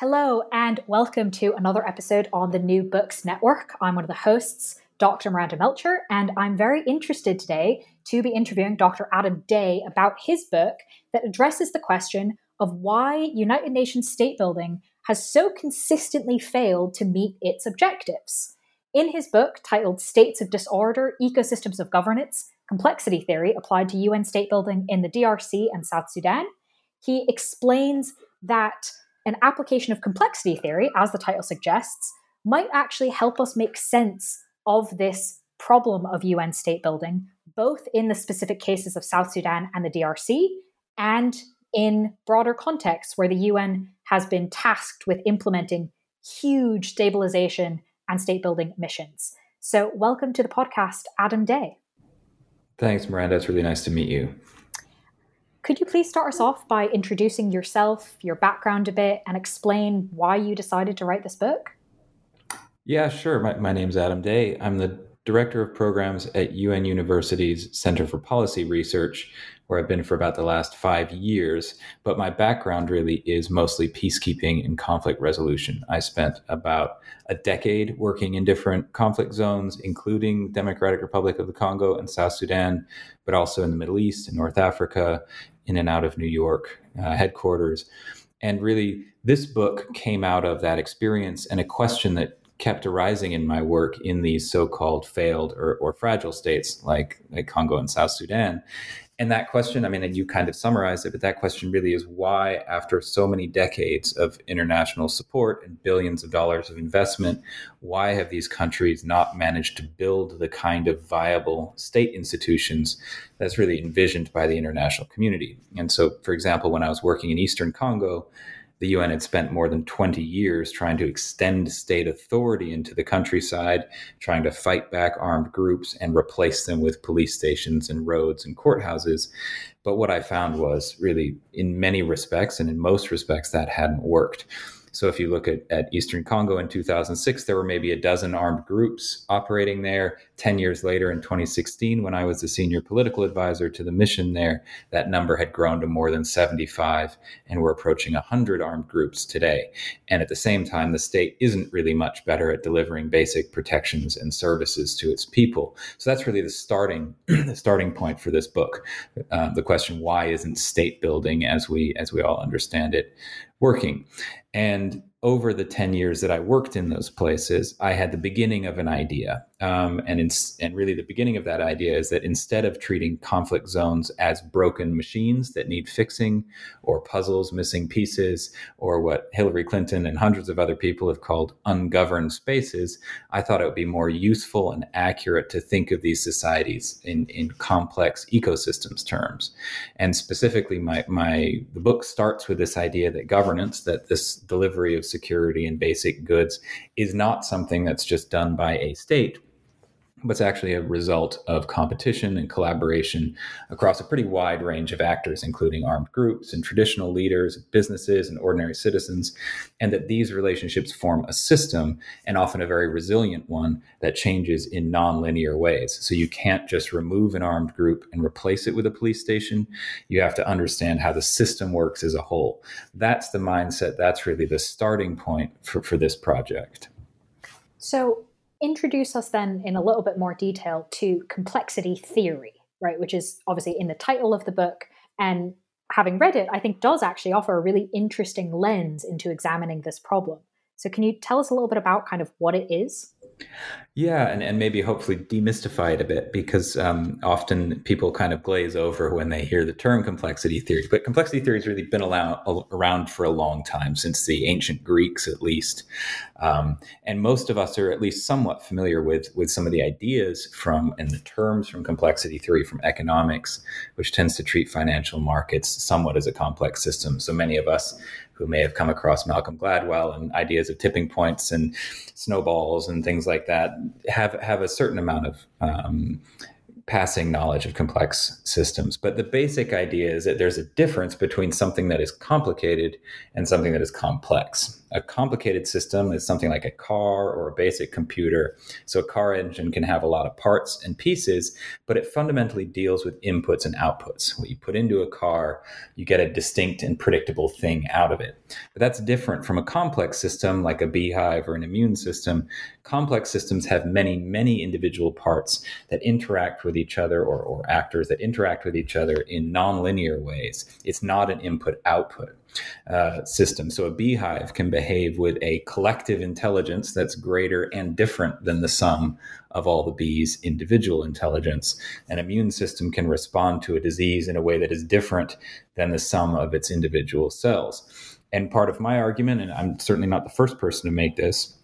Hello, and welcome to another episode on the New Books Network. I'm one of the hosts, Dr. Miranda Melcher, and I'm very interested today to be interviewing Dr. Adam Day about his book that addresses the question of why United Nations state building has so consistently failed to meet its objectives. In his book titled States of Disorder Ecosystems of Governance Complexity Theory Applied to UN State Building in the DRC and South Sudan, he explains that an application of complexity theory, as the title suggests, might actually help us make sense of this problem of UN state building, both in the specific cases of South Sudan and the DRC, and in broader contexts where the UN has been tasked with implementing huge stabilization and state building missions. So, welcome to the podcast, Adam Day. Thanks, Miranda. It's really nice to meet you. Could you please start us mm. off by introducing yourself, your background a bit, and explain why you decided to write this book? Yeah, sure. My, my name's Adam Day. I'm the director of programs at UN University's Center for Policy Research, where I've been for about the last five years. But my background really is mostly peacekeeping and conflict resolution. I spent about a decade working in different conflict zones, including Democratic Republic of the Congo and South Sudan, but also in the Middle East and North Africa, in and out of New York uh, headquarters. And really, this book came out of that experience and a question that kept arising in my work in these so-called failed or, or fragile states like, like Congo and South Sudan. And that question, I mean, and you kind of summarized it, but that question really is why, after so many decades of international support and billions of dollars of investment, why have these countries not managed to build the kind of viable state institutions that's really envisioned by the international community? And so, for example, when I was working in Eastern Congo, the UN had spent more than 20 years trying to extend state authority into the countryside, trying to fight back armed groups and replace them with police stations and roads and courthouses. But what I found was really, in many respects and in most respects, that hadn't worked. So if you look at, at Eastern Congo in 2006, there were maybe a dozen armed groups operating there. 10 years later, in 2016, when I was the senior political advisor to the mission there, that number had grown to more than 75, and we're approaching 100 armed groups today. And at the same time, the state isn't really much better at delivering basic protections and services to its people. So that's really the starting, the starting point for this book. Uh, the question, why isn't state building as we, as we all understand it, working? And over the 10 years that I worked in those places, I had the beginning of an idea. Um, and, in, and really, the beginning of that idea is that instead of treating conflict zones as broken machines that need fixing, or puzzles missing pieces, or what Hillary Clinton and hundreds of other people have called ungoverned spaces, I thought it would be more useful and accurate to think of these societies in, in complex ecosystems terms. And specifically, my, my the book starts with this idea that governance, that this delivery of security and basic goods is not something that's just done by a state but it's actually a result of competition and collaboration across a pretty wide range of actors, including armed groups and traditional leaders, businesses, and ordinary citizens, and that these relationships form a system and often a very resilient one that changes in nonlinear ways. So you can't just remove an armed group and replace it with a police station. You have to understand how the system works as a whole. That's the mindset, that's really the starting point for, for this project. So, introduce us then in a little bit more detail to complexity theory, right? Which is obviously in the title of the book. And having read it, I think does actually offer a really interesting lens into examining this problem. So, can you tell us a little bit about kind of what it is? Yeah, and, and maybe hopefully demystify it a bit because um, often people kind of glaze over when they hear the term complexity theory. But complexity theory has really been allow, around for a long time, since the ancient Greeks at least. Um, and most of us are at least somewhat familiar with, with some of the ideas from and the terms from complexity theory from economics, which tends to treat financial markets somewhat as a complex system. So many of us who may have come across Malcolm Gladwell and ideas of tipping points and snowballs and things like that have have a certain amount of um, passing knowledge of complex systems. But the basic idea is that there's a difference between something that is complicated and something that is complex. A complicated system is something like a car or a basic computer. So a car engine can have a lot of parts and pieces, but it fundamentally deals with inputs and outputs. What you put into a car, you get a distinct and predictable thing out of it. But that's different from a complex system like a beehive or an immune system. Complex systems have many, many individual parts that interact with each other or, or actors that interact with each other in nonlinear ways. It's not an input output uh, system. So a beehive can behave with a collective intelligence that's greater and different than the sum of all the bees' individual intelligence. An immune system can respond to a disease in a way that is different than the sum of its individual cells. And part of my argument, and I'm certainly not the first person to make this,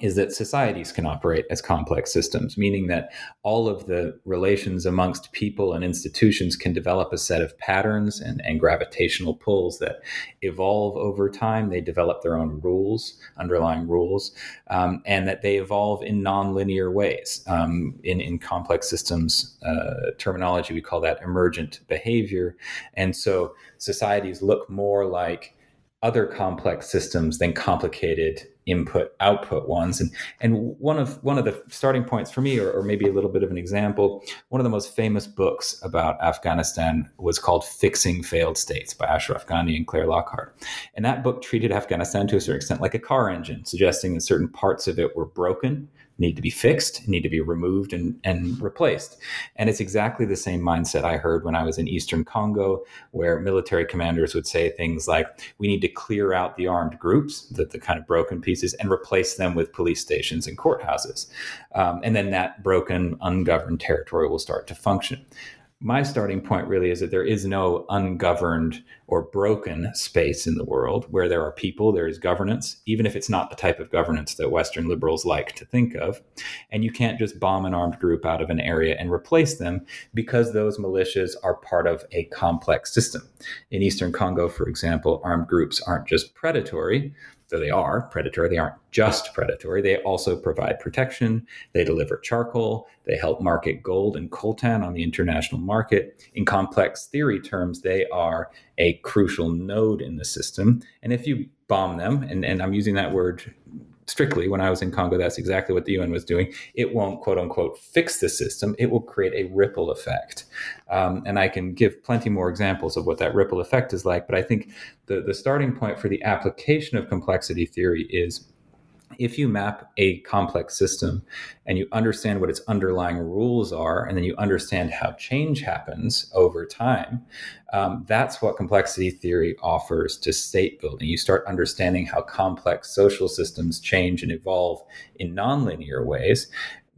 is that societies can operate as complex systems, meaning that all of the relations amongst people and institutions can develop a set of patterns and, and gravitational pulls that evolve over time. They develop their own rules, underlying rules, um, and that they evolve in nonlinear ways. Um, in, in complex systems uh, terminology, we call that emergent behavior. And so societies look more like other complex systems than complicated input output ones. And and one of one of the starting points for me or, or, maybe a little bit of an example one of the most famous books about afghanistan was called fixing failed states by ashraf ghani and claire lockhart. And that book treated afghanistan to a certain extent like a car engine suggesting that certain parts of it were broken need to be fixed, need to be removed and, and replaced. And it's exactly the same mindset I heard when I was in Eastern Congo, where military commanders would say things like, we need to clear out the armed groups, the, the kind of broken pieces, and replace them with police stations and courthouses. Um, and then that broken, ungoverned territory will start to function my starting point really is that there is no ungoverned or broken space in the world where there are people, there is governance, even if it's not the type of governance that Western liberals like to think of. And you can't just bomb an armed group out of an area and replace them because those militias are part of a complex system. In Eastern Congo, for example, armed groups aren't just predatory, though they are predatory, they aren't just predatory. They also provide protection. They deliver charcoal. They help market gold and coltan on the international market. In complex theory terms, they are a crucial node in the system. And if you bomb them, and, and I'm using that word strictly when I was in Congo, that's exactly what the UN was doing. It won't, quote unquote, fix the system. It will create a ripple effect. Um, and I can give plenty more examples of what that ripple effect is like. But I think the, the starting point for the application of complexity theory is if you map a complex system and you understand what its underlying rules are, and then you understand how change happens over time, um, that's what complexity theory offers to state building. You start understanding how complex social systems change and evolve in nonlinear ways.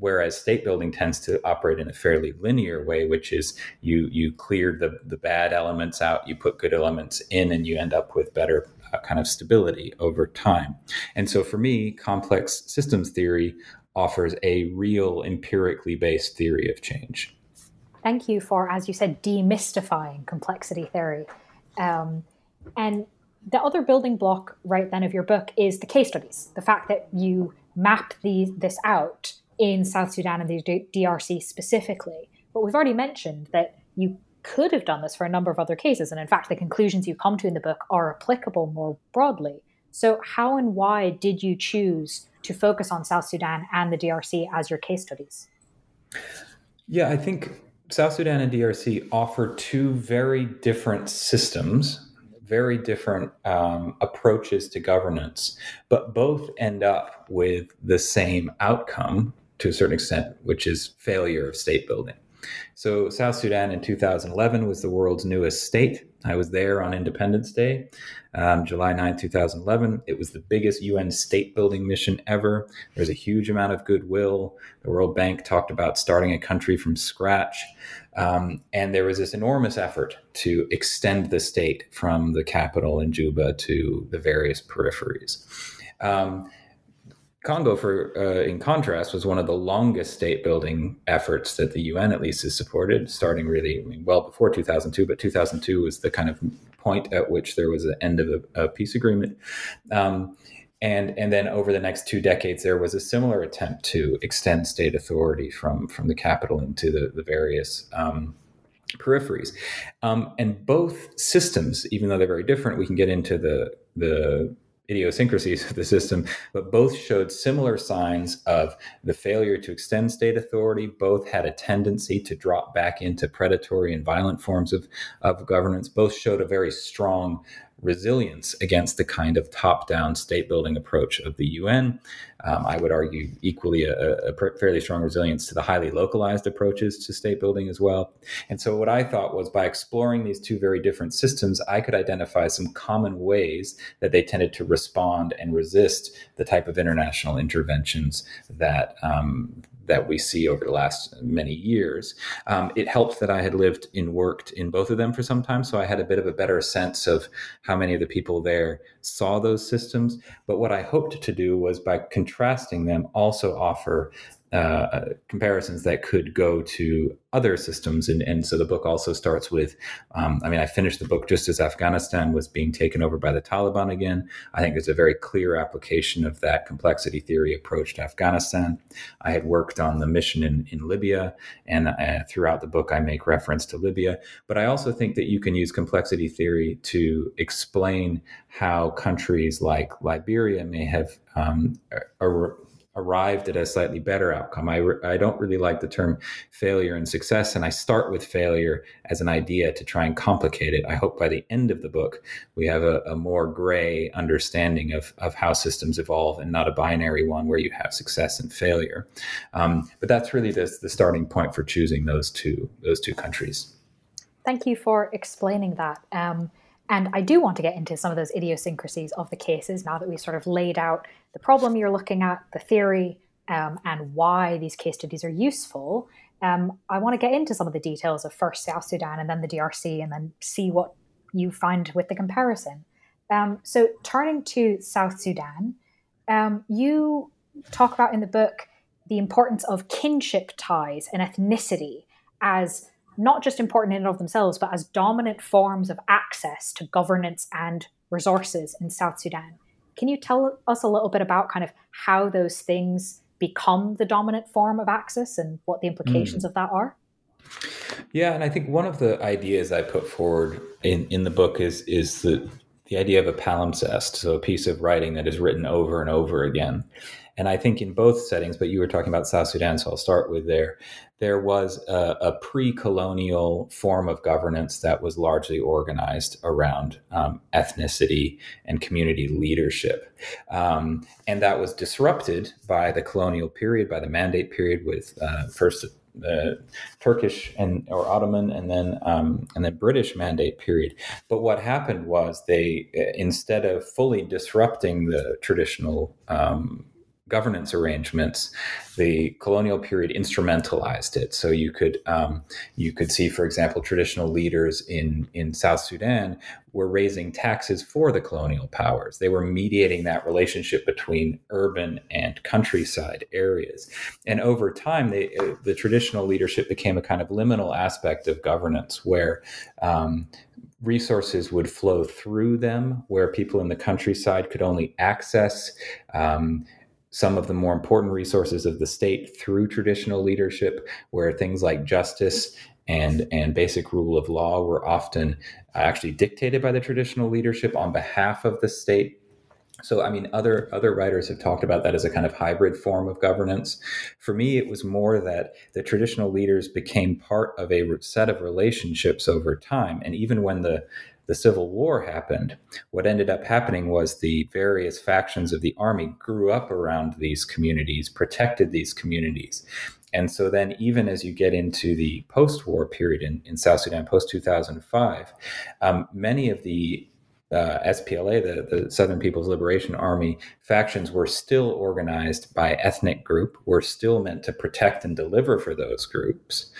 Whereas state building tends to operate in a fairly linear way, which is you you clear the the bad elements out, you put good elements in, and you end up with better uh, kind of stability over time. And so for me, complex systems theory offers a real empirically based theory of change. Thank you for, as you said, demystifying complexity theory. Um, and the other building block, right then, of your book is the case studies. The fact that you map these, this out in South Sudan and the DRC specifically. But we've already mentioned that you could have done this for a number of other cases. And in fact, the conclusions you come to in the book are applicable more broadly. So, how and why did you choose to focus on South Sudan and the DRC as your case studies? Yeah, I think South Sudan and DRC offer two very different systems, very different um, approaches to governance, but both end up with the same outcome to a certain extent, which is failure of state building. So, South Sudan in 2011 was the world's newest state. I was there on Independence Day, um, July 9, 2011. It was the biggest UN state building mission ever. There was a huge amount of goodwill. The World Bank talked about starting a country from scratch. Um, and there was this enormous effort to extend the state from the capital in Juba to the various peripheries. Um, Congo, for uh, in contrast, was one of the longest state building efforts that the UN at least has supported, starting really I mean, well before 2002. But 2002 was the kind of point at which there was an end of a, a peace agreement. Um, and and then over the next two decades, there was a similar attempt to extend state authority from from the capital into the the various um, peripheries. Um, and both systems, even though they're very different, we can get into the the idiosyncrasies of the system, but both showed similar signs of the failure to extend state authority. Both had a tendency to drop back into predatory and violent forms of, of governance. Both showed a very strong resilience against the kind of top down state building approach of the UN. Um, I would argue equally a, a, fairly strong resilience to the highly localized approaches to state building as well. And so, what I thought was by exploring these two very different systems, I could identify some common ways that they tended to respond and resist the type of international interventions that um, that we see over the last many years. Um, it helped that I had lived and worked in both of them for some time, so I had a bit of a better sense of how many of the people there saw those systems. But what I hoped to do was by contrasting them, also offer uh, comparisons that could go to other systems. And, and so the book also starts with um, I mean, I finished the book just as Afghanistan was being taken over by the Taliban again. I think there's a very clear application of that complexity theory approach to Afghanistan. I had worked on the mission in, in Libya, and uh, throughout the book, I make reference to Libya. But I also think that you can use complexity theory to explain how countries like Liberia may have um, arrived at a slightly better outcome. I, re- I don't really like the term failure and success, and I start with failure as an idea to try and complicate it. I hope by the end of the book, we have a, a more gray understanding of, of how systems evolve and not a binary one where you have success and failure. Um, but that's really the, the starting point for choosing those two, those two countries. Thank you for explaining that. Um, and I do want to get into some of those idiosyncrasies of the cases now that we've sort of laid out the problem you're looking at, the theory, um, and why these case studies are useful. Um, I want to get into some of the details of first South Sudan and then the DRC and then see what you find with the comparison. Um, so, turning to South Sudan, um, you talk about in the book the importance of kinship ties and ethnicity as not just important in and of themselves, but as dominant forms of access to governance and resources in South Sudan. Can you tell us a little bit about kind of how those things become the dominant form of access and what the implications mm. of that are? Yeah, and I think one of the ideas I put forward in, in the book is is the the idea of a palimpsest, so a piece of writing that is written over and over again. And I think in both settings, but you were talking about South Sudan, so I'll start with there. There was a, a pre colonial form of governance that was largely organized around um, ethnicity and community leadership. Um, and that was disrupted by the colonial period, by the mandate period, with uh, first the Turkish and or Ottoman and then um, and then British mandate period. But what happened was they instead of fully disrupting the traditional um, governance arrangements, the colonial period instrumentalized it. So you could um, you could see, for example, traditional leaders in in South Sudan were raising taxes for the colonial powers. They were mediating that relationship between urban and countryside areas. And over time, they, uh, the traditional leadership became a kind of liminal aspect of governance, where um, resources would flow through them, where people in the countryside could only access. Um, some of the more important resources of the state through traditional leadership, where things like justice and and basic rule of law were often uh, actually dictated by the traditional leadership on behalf of the state. So, I mean, other other writers have talked about that as a kind of hybrid form of governance. For me, it was more that the traditional leaders became part of a set of relationships over time, and even when the the Civil War happened, what ended up happening was the various factions of the army grew up around these communities, protected these communities. and so then, even as you get into the post war period in, in South Sudan, post 2005, um, many of the uh, SPLA, the, the Southern People's Liberation Army factions, were still organized by ethnic group, were still meant to protect and deliver for those groups.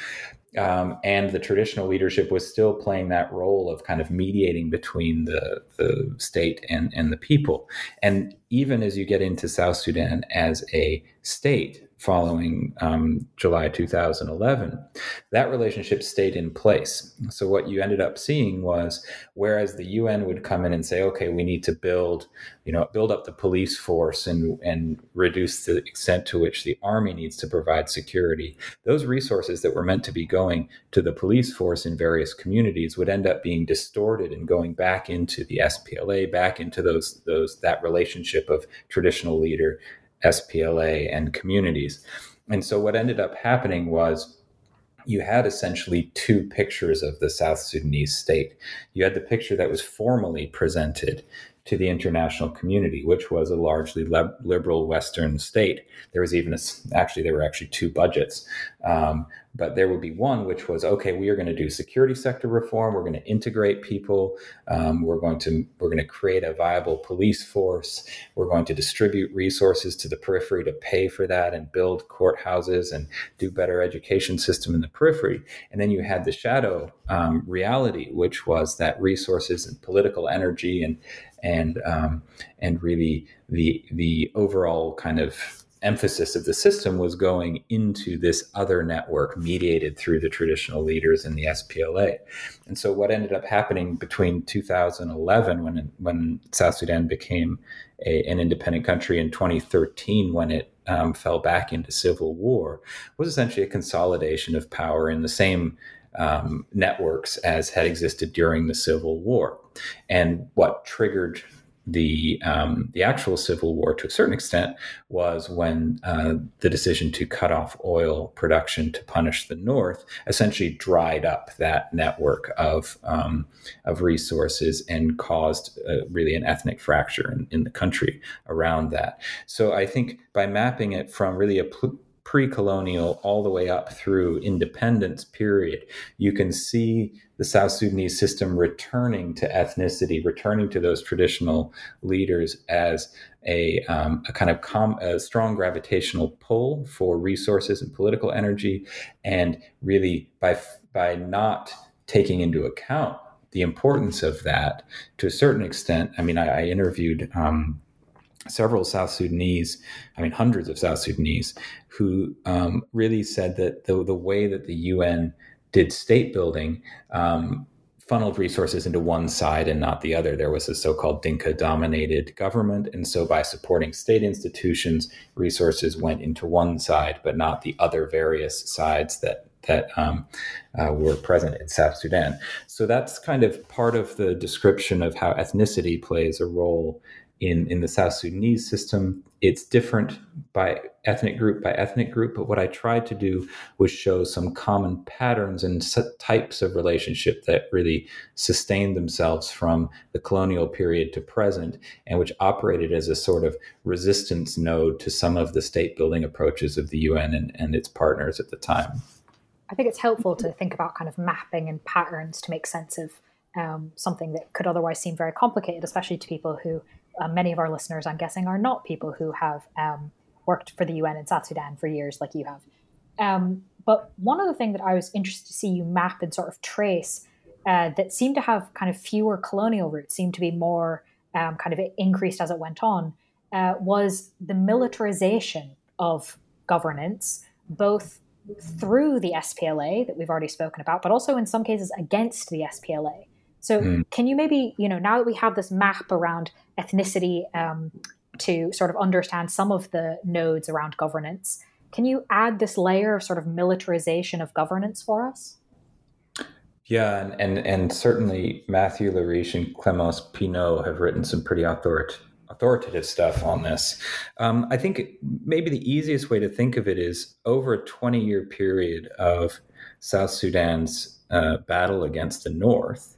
Um, and the traditional leadership was still playing that role of kind of mediating between the, the state and, and the people. And even as you get into South Sudan as a state, following um, July 2011, that relationship stayed in place. So, what you ended up seeing was whereas the UN would come in and say, okay, we need to build, you know, build up the police force and, and reduce the extent to which the army needs to provide security, those resources that were meant to be going to the police force in various communities would end up being distorted and going back into the SPLA, back into those, those that relationship of traditional leader SPLA and communities. And so what ended up happening was you had essentially two pictures of the South Sudanese state. You had the picture that was formally presented to the international community, which was a largely liberal Western state. There was even a, actually there were actually two budgets, um, but there would be one which was okay. We are going to do security sector reform. We're going to integrate people. Um, we're going to we're going to create a viable police force. We're going to distribute resources to the periphery to pay for that and build courthouses and do better education system in the periphery. And then you had the shadow um, reality, which was that resources and political energy and and um, and really the the overall kind of emphasis of the system was going into this other network mediated through the traditional leaders in the SPLA. And so what ended up happening between 2011 when when South Sudan became a, an independent country in 2013 when it um, fell back into civil war was essentially a consolidation of power in the same um, networks as had existed during the Civil War. And what triggered the um, the actual civil war to a certain extent was when uh, the decision to cut off oil production to punish the North essentially dried up that network of um, of resources and caused uh, really an ethnic fracture in, in, the country around that. So I think by mapping it from really a pl- pre-colonial all the way up through independence period you can see the south sudanese system returning to ethnicity returning to those traditional leaders as a, um, a kind of com- a strong gravitational pull for resources and political energy and really by by not taking into account the importance of that to a certain extent i mean i, I interviewed um, several South Sudanese, I mean, hundreds of South Sudanese, who um, really said that the, the way that the UN did state building um, funneled resources into one side and not the other. There was a so called Dinka dominated government. And so by supporting state institutions, resources went into one side, but not the other various sides that. That um, uh, were present in South Sudan. So that's kind of part of the description of how ethnicity plays a role in, in the South Sudanese system. It's different by ethnic group by ethnic group, but what I tried to do was show some common patterns and types of relationship that really sustained themselves from the colonial period to present and which operated as a sort of resistance node to some of the state building approaches of the UN and, and its partners at the time. I think it's helpful to think about kind of mapping and patterns to make sense of um, something that could otherwise seem very complicated, especially to people who uh, many of our listeners, I'm guessing, are not people who have um, worked for the UN in South Sudan for years, like you have. Um, but one other thing that I was interested to see you map and sort of trace uh, that seemed to have kind of fewer colonial roots, seemed to be more um, kind of increased as it went on, uh, was the militarization of governance, both through the SPLA that we've already spoken about, but also in some cases against the SPLA. So, mm. can you maybe, you know, now that we have this map around ethnicity um, to sort of understand some of the nodes around governance, can you add this layer of sort of militarization of governance for us? Yeah, and and, and certainly Matthew LeRiche and Clemence Pinaud have written some pretty authoritative authoritative stuff on this. Um, I think maybe the easiest way to think of it is over a 20 year period of South Sudan's uh, battle against the North,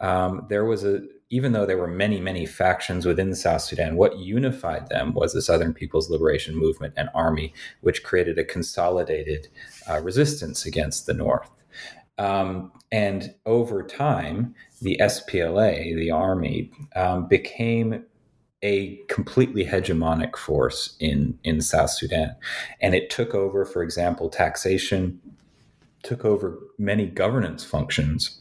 um, there was a even though there were many, many factions within South Sudan, what unified them was the Southern People's Liberation Movement and army, which created a consolidated uh, resistance against the North. Um, and over time, the SPLA, the army, um, became a completely hegemonic force in, in South Sudan. And it took over, for example, taxation, took over many governance functions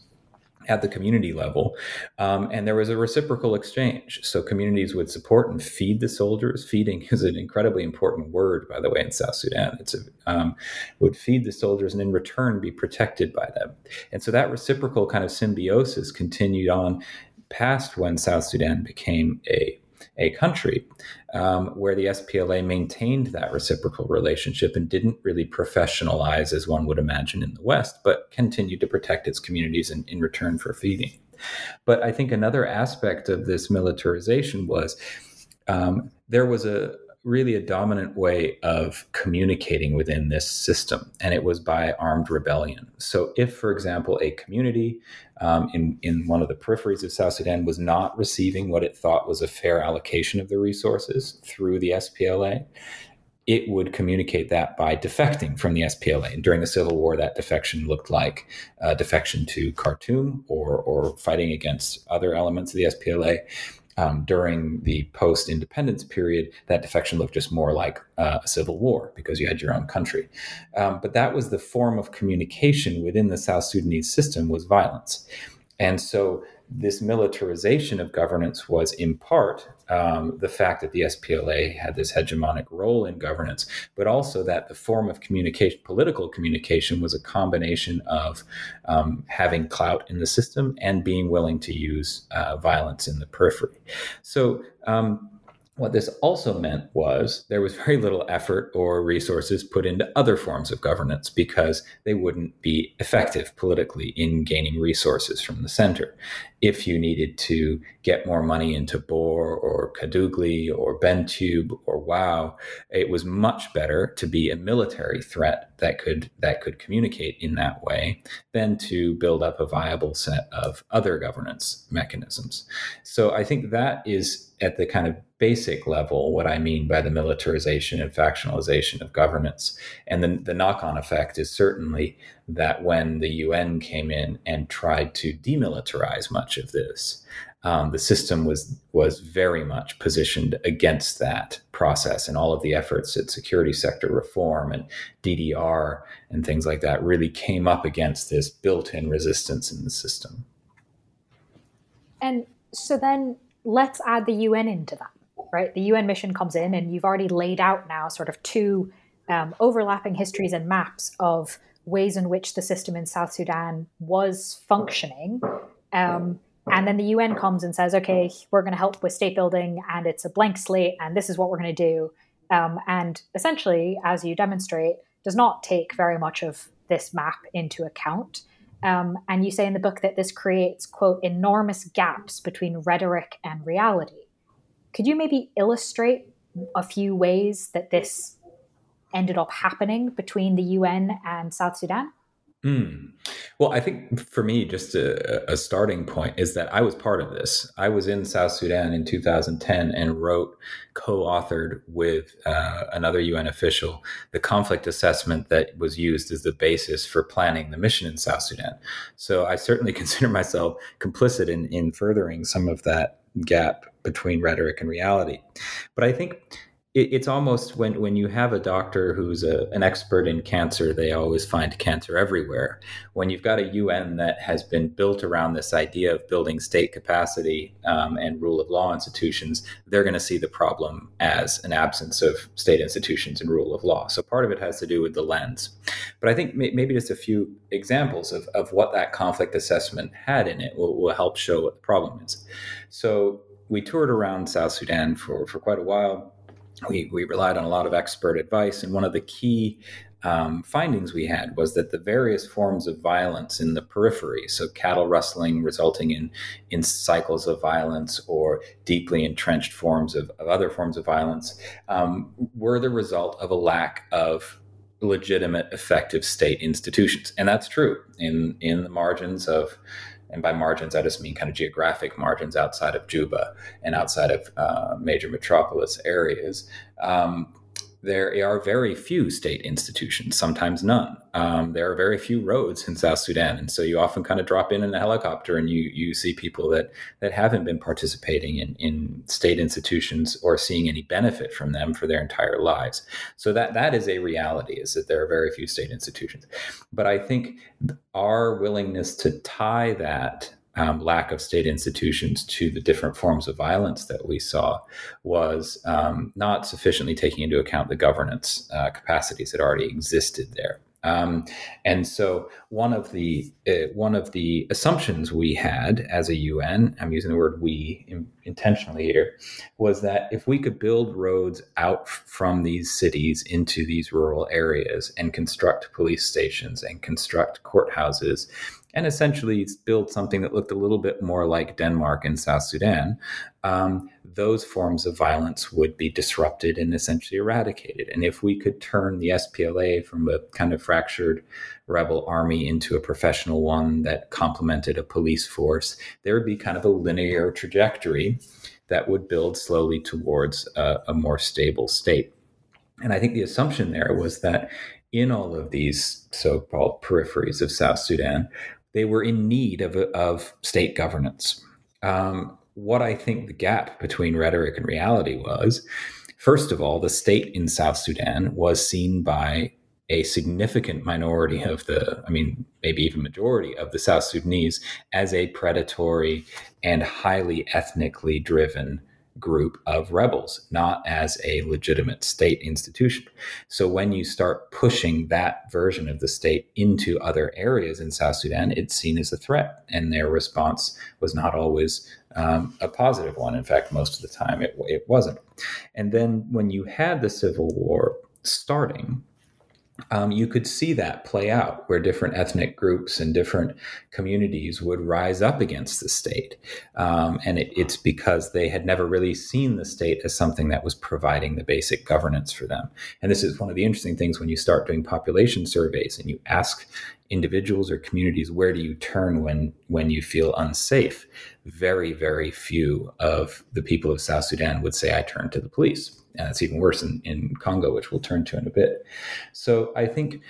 at the community level. Um, and there was a reciprocal exchange. So communities would support and feed the soldiers. Feeding is an incredibly important word, by the way, in South Sudan. It's a, um, would feed the soldiers and in return be protected by them. And so that reciprocal kind of symbiosis continued on past when South Sudan became a a country um, where the SPLA maintained that reciprocal relationship and didn't really professionalize as one would imagine in the West, but continued to protect its communities in, in return for feeding. But I think another aspect of this militarization was um, there was a, really a dominant way of communicating within this system, and it was by armed rebellion. So, if, for example, a community um, in, in one of the peripheries of South Sudan was not receiving what it thought was a fair allocation of the resources through the SPLA, it would communicate that by defecting from the SPLA. And during the Civil War, that defection looked like uh, defection to Khartoum or, or fighting against other elements of the SPLA um, during the post independence period, that defection looked just more like uh, a civil war because you had your own country. Um, but that was the form of communication within the South Sudanese system was violence. And so this militarization of governance was in part um, the fact that the SPLA had this hegemonic role in governance, but also that the form of communication, political communication, was a combination of um, having clout in the system and being willing to use uh, violence in the periphery. So um, what this also meant was there was very little effort or resources put into other forms of governance because they wouldn't be effective politically in gaining resources from the center. If you needed to get more money into Bor or Kadugli or Bentiu or Wau, it was much better to be a military threat that could that could communicate in that way than to build up a viable set of other governance mechanisms. So I think that is at the kind of basic level what I mean by the militarization and factionalization of governance. And the, the knock on effect is certainly that when the UN came in and tried to demilitarize much of this, um, the system was was very much positioned against that process, and all of the efforts at security sector reform and DDR and things like that really came up against this built-in resistance in the system. And so then let's add the UN into that, right? The UN mission comes in, and you've already laid out now sort of two um, overlapping histories and maps of ways in which the system in South Sudan was functioning. Um, and then the UN comes and says, okay, we're going to help with state building, and it's a blank slate, and this is what we're going to do. Um, and essentially, as you demonstrate, does not take very much of this map into account. Um, and you say in the book that this creates, quote, enormous gaps between rhetoric and reality. Could you maybe illustrate a few ways that this ended up happening between the UN and South Sudan? Mm. Well, I think for me, just a, a, starting point is that I was part of this. I was in South Sudan in 2010 and wrote, co authored with uh, another UN official, the conflict assessment that was used as the basis for planning the mission in South Sudan. So I certainly consider myself complicit in, in furthering some of that gap between rhetoric and reality. But I think it, it's almost when when you have a doctor who's a, an expert in cancer, they always find cancer everywhere. When you've got a UN that has been built around this idea of building state capacity um, and rule of law institutions, they're going to see the problem as an absence of state institutions and rule of law. So part of it has to do with the lens. But I think may, maybe just a few examples of, of what that conflict assessment had in it will, will help show what the problem is. So we toured around South Sudan for, for quite a while we, we relied on a lot of expert advice. And one of the key um, findings we had was that the various forms of violence in the periphery, so cattle rustling resulting in, in cycles of violence or deeply entrenched forms of, of other forms of violence, um, were the result of a lack of legitimate, effective state institutions. And that's true in, in the margins of and by margins, I just mean kind of geographic margins outside of Juba and outside of uh, major metropolis areas. Um, there are very few state institutions, sometimes none. Um, there are very few roads in South Sudan, and so you often kind of drop in in a helicopter and you you see people that that haven't been participating in in state institutions or seeing any benefit from them for their entire lives. So that that is a reality: is that there are very few state institutions. But I think our willingness to tie that um, lack of state institutions to the different forms of violence that we saw was um, not sufficiently taking into account the governance uh, capacities that already existed there. Um, and so one of the uh, one of the assumptions we had as a UN, I'm using the word we in, intentionally here, was that if we could build roads out from these cities into these rural areas and construct police stations and construct courthouses and essentially build something that looked a little bit more like Denmark and South Sudan, um, those forms of violence would be disrupted and essentially eradicated. And if we could turn the SPLA from a kind of fractured rebel army into a professional one that complemented a police force, there would be kind of a linear trajectory that would build slowly towards a, a more stable state. And I think the assumption there was that in all of these so called peripheries of South Sudan, they were in need of, of state governance. Um, what I think the gap between rhetoric and reality was first of all, the state in South Sudan was seen by a significant minority of the, I mean, maybe even majority of the South Sudanese as a predatory and highly ethnically driven group of rebels, not as a legitimate state institution. So when you start pushing that version of the state into other areas in South Sudan, it's seen as a threat. And their response was not always um, a positive one. In fact, most of the time it, it wasn't. And then when you had the civil war starting, um, you could see that play out where different ethnic groups and different communities would rise up against the state. Um, and it, it's because they had never really seen the state as something that was providing the basic governance for them. And this is one of the interesting things when you start doing population surveys and you ask individuals or communities where do you turn when when you feel unsafe very very few of the people of south sudan would say i turn to the police and it's even worse in, in Congo, which we'll turn to in a bit. So I think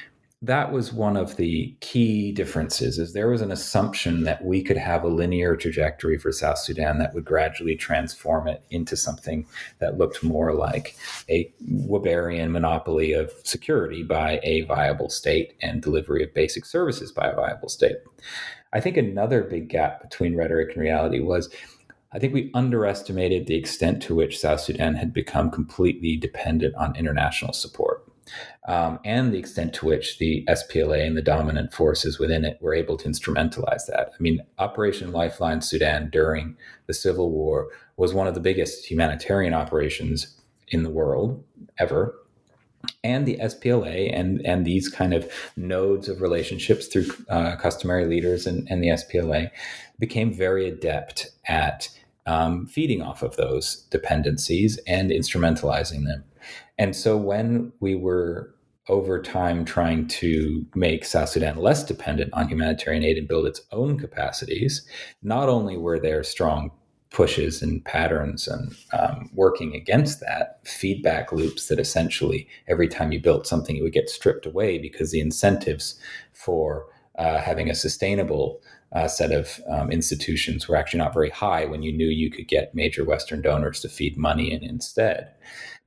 that was one of the key differences is there was an assumption that we could have a linear trajectory for South Sudan that would gradually transform it into something that looked more like a Weberian monopoly of security by a viable state and delivery of basic services by a viable state. I think another big gap between rhetoric and reality was I think we underestimated the extent to which South Sudan had become completely dependent on international support. Um, and the extent to which the SPLA and the dominant forces within it were able to instrumentalize that. I mean, Operation Lifeline Sudan during the Civil War was one of the biggest humanitarian operations in the world ever. And the SPLA and, and these kind of nodes of relationships through uh, customary leaders and, and the SPLA became very adept at um, feeding off of those dependencies and instrumentalizing them. And so when we were over time trying to make South Sudan less dependent on humanitarian aid and build its own capacities, not only were there strong pushes and patterns and um, working against that feedback loops that essentially every time you built something it would get stripped away because the incentives for uh, having a sustainable uh, set of um, institutions were actually not very high when you knew you could get major Western donors to feed money in instead.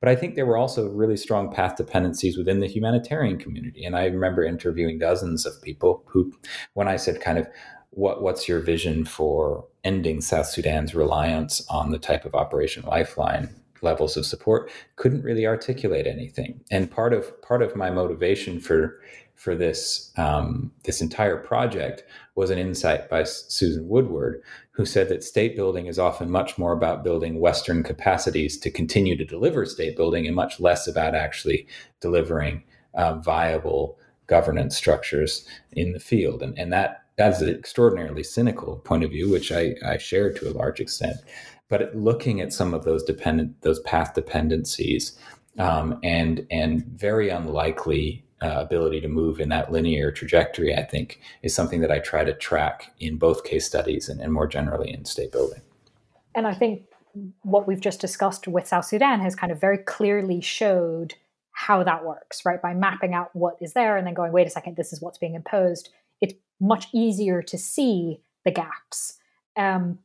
But I think there were also really strong path dependencies within the humanitarian community. And I remember interviewing dozens of people who, when I said kind of, what, what's your vision for ending South Sudan's reliance on the type of Operation Lifeline levels of support couldn't really articulate anything and part of part of my motivation for for this um, this entire project was an insight by Susan Woodward, who said that state building is often much more about building Western capacities to continue to deliver state building, and much less about actually delivering uh, viable governance structures in the field. And, and that that's an extraordinarily cynical point of view, which I, I share to a large extent. But looking at some of those dependent those path dependencies um, and and very unlikely uh, ability to move in that linear trajectory, I think, is something that I try to track in both case studies and, and more generally in state building. And I think what we've just discussed with South Sudan has kind of very clearly showed how that works, right? By mapping out what is there and then going, wait a second, this is what's being imposed. It's much easier to see the gaps. Um,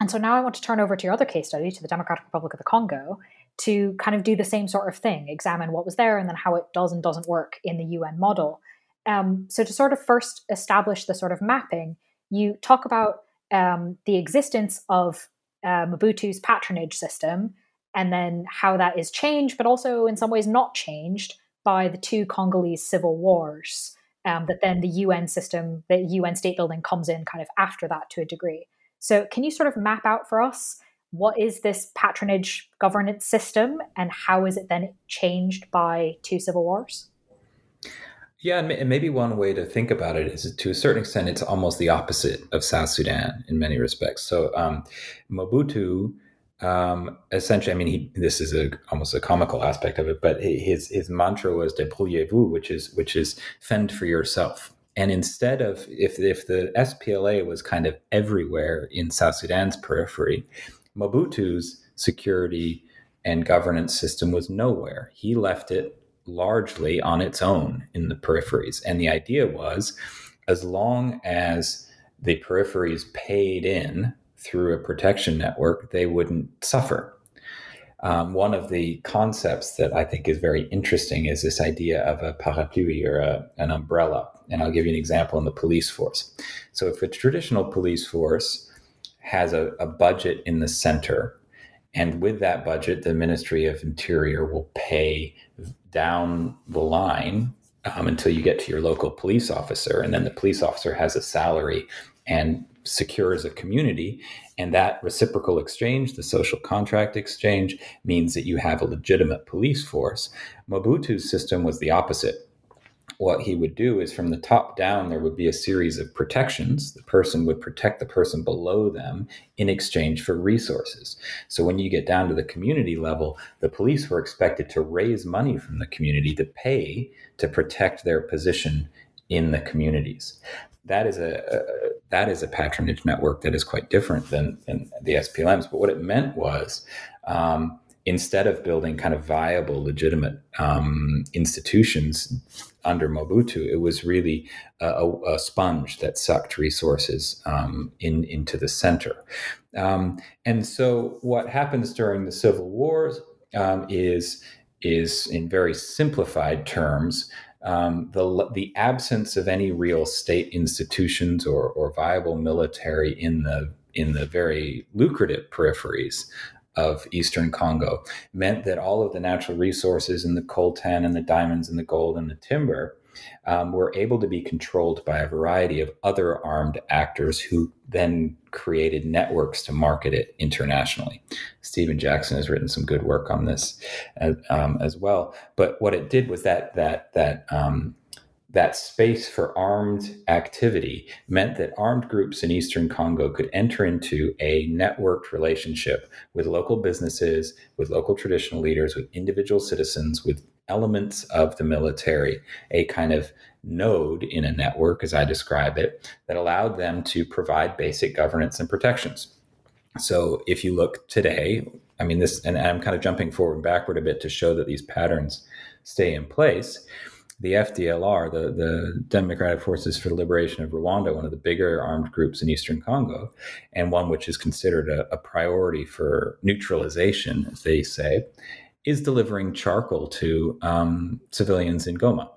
and so now I want to turn over to your other case study, to the Democratic Republic of the Congo, to kind of do the same sort of thing, examine what was there and then how it does and doesn't work in the UN model. Um, so to sort of first establish the sort of mapping, you talk about um, the existence of uh, Mobutu's patronage system and then how that is changed, but also in some ways not changed by the two Congolese civil wars. Um, that then the UN system, the UN state building comes in kind of after that to a degree. So, can you sort of map out for us what is this patronage governance system and how is it then changed by two civil wars? Yeah, and maybe one way to think about it is to a certain extent, it's almost the opposite of South Sudan in many respects. So, um, Mobutu, um, essentially, I mean, he, this is a almost a comical aspect of it, but his his mantra was "débrouillez-vous," which is which is fend for yourself. And instead of if if the SPLA was kind of everywhere in South Sudan's periphery, Mobutu's security and governance system was nowhere. He left it largely on its own in the peripheries. And the idea was as long as the peripheries paid in through a protection network, they wouldn't suffer. Um, one of the concepts that I think is very interesting is this idea of a parapluie or a, an umbrella. And I'll give you an example in the police force. So, if a traditional police force has a, a budget in the center, and with that budget, the Ministry of Interior will pay down the line um, until you get to your local police officer. And then the police officer has a salary and secures a community. And that reciprocal exchange, the social contract exchange, means that you have a legitimate police force. Mobutu's system was the opposite what he would do is from the top down, there would be a series of protections. The person would protect the person below them in exchange for resources. So when you get down to the community level, the police were expected to raise money from the community to pay to protect their position in the communities. That is a, a that is a patronage network that is quite different than, than the SPLMs. But what it meant was um, instead of building kind of viable, legitimate um, institutions under Mobutu, it was really a, a sponge that sucked resources um, in, into the center. Um, and so, what happens during the civil wars um, is is in very simplified terms. Um, the, the absence of any real state institutions or, or viable military in the in the very lucrative peripheries of eastern Congo meant that all of the natural resources and the coltan and the diamonds and the gold and the timber um, were able to be controlled by a variety of other armed actors who then created networks to market it internationally. Stephen Jackson has written some good work on this as, um, as well. But what it did was that that that um, that space for armed activity meant that armed groups in eastern Congo could enter into a networked relationship with local businesses, with local traditional leaders, with individual citizens, with elements of the military, a kind of node in a network, as I describe it, that allowed them to provide basic governance and protections. So if you look today, I mean, this, and I'm kind of jumping forward and backward a bit to show that these patterns stay in place the FDLR, the, the Democratic Forces for the Liberation of Rwanda, one of the bigger armed groups in eastern Congo, and one which is considered a, a priority for neutralization, as they say, is delivering charcoal to um, civilians in Goma.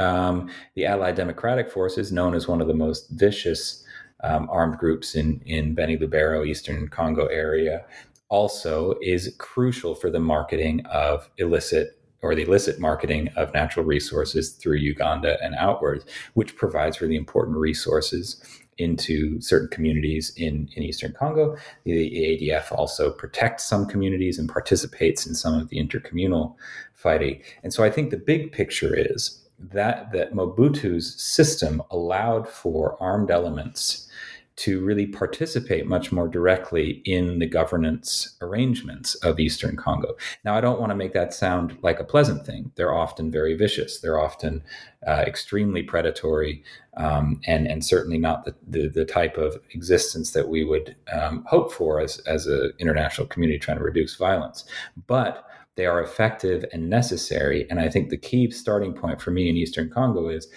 Um, the Allied Democratic Forces, known as one of the most vicious um, armed groups in, in Beni Lubero, eastern Congo area, also is crucial for the marketing of illicit or the illicit marketing of natural resources through Uganda and outwards, which provides really important resources into certain communities in, in Eastern Congo. The, ADF also protects some communities and participates in some of the intercommunal fighting. And so I think the big picture is that that Mobutu's system allowed for armed elements to really participate much more directly in the governance arrangements of Eastern Congo. Now, I don't want to make that sound like a pleasant thing. They're often very vicious. They're often uh, extremely predatory, um, and and certainly not the, the, the type of existence that we would um, hope for as as an international community trying to reduce violence. But they are effective and necessary. And I think the key starting point for me in Eastern Congo is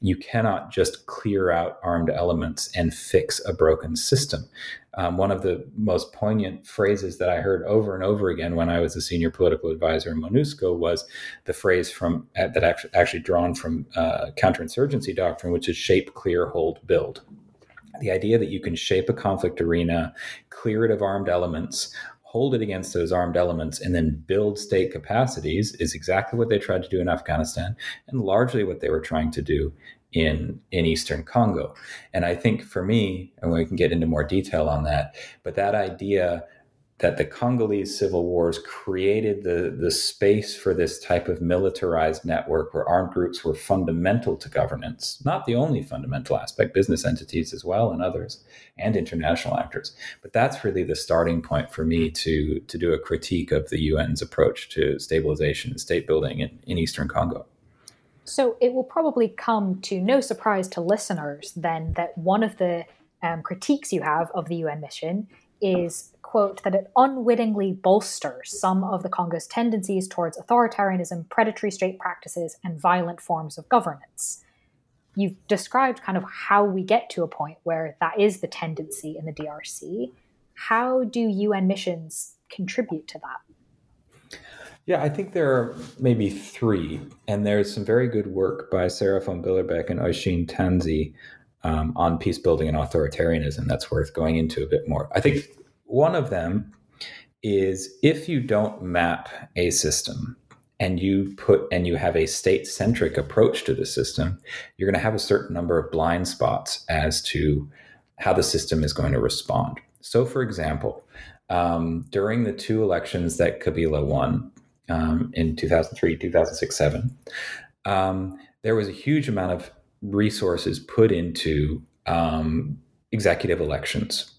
you cannot just clear out armed elements and fix a broken system. Um, one of the most poignant phrases that I heard over and over again when I was a senior political advisor in MONUSCO was the phrase from uh, that actually, actually drawn from uh, counterinsurgency doctrine, which is shape, clear, hold, build. The idea that you can shape a conflict arena, clear it of armed elements, hold it against those armed elements and then build state capacities is exactly what they tried to do in Afghanistan and largely what they were trying to do in in eastern Congo. And I think for me, and we can get into more detail on that, but that idea that the Congolese civil wars created the, the space for this type of militarized network where armed groups were fundamental to governance, not the only fundamental aspect, business entities as well, and others, and international actors. But that's really the starting point for me to, to do a critique of the UN's approach to stabilization and state building in, in Eastern Congo. So it will probably come to no surprise to listeners then that one of the um, critiques you have of the UN mission is quote that it unwittingly bolsters some of the Congo's tendencies towards authoritarianism, predatory state practices, and violent forms of governance. You've described kind of how we get to a point where that is the tendency in the DRC. How do UN missions contribute to that? Yeah, I think there are maybe three, and there's some very good work by Sarah von Billerbeck and Oisin Tansey um, on peace building and authoritarianism that's worth going into a bit more. I think one of them is if you don't map a system and you put and you have a state centric approach to the system, you're going to have a certain number of blind spots as to how the system is going to respond. So, for example, um, during the two elections that Kabila won um, in 2003, 2006, 7, um, there was a huge amount of resources put into um, executive elections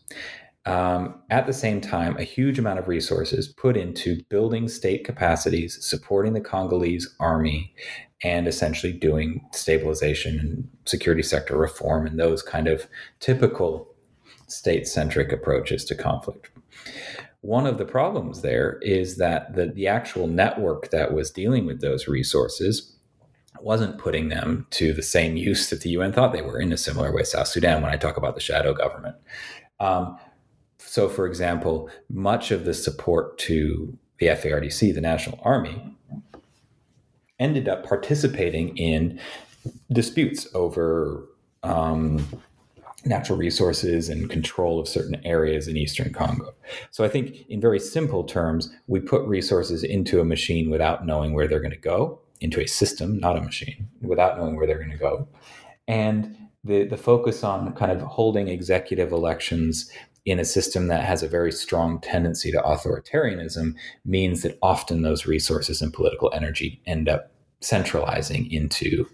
um, at the same time, a huge amount of resources put into building state capacities, supporting the Congolese army, and essentially doing stabilization and security sector reform and those kind of typical state centric approaches to conflict. One of the problems there is that the, the actual network that was dealing with those resources wasn't putting them to the same use that the UN thought they were in a similar way. South Sudan, when I talk about the shadow government. Um, so, for example, much of the support to the FARDC, the National Army, ended up participating in disputes over um, natural resources and control of certain areas in eastern Congo. So I think, in very simple terms, we put resources into a machine without knowing where they're going to go, into a system, not a machine, without knowing where they're going to go. And the, the focus on kind of holding executive elections in a system that has a very strong tendency to authoritarianism means that often those resources and political energy end up centralizing into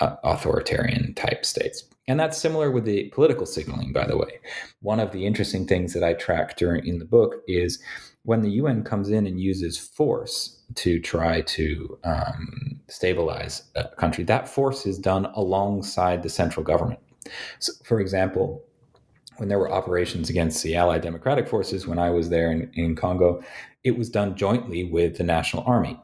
uh, authoritarian type states. And that's similar with the political signaling, by the way. One of the interesting things that I track during in the book is when the UN comes in and uses force to try to um, stabilize a country, that force is done alongside the central government. So, for example, when there were operations against the Allied Democratic Forces when I was there in, in Congo, it was done jointly with the National Army.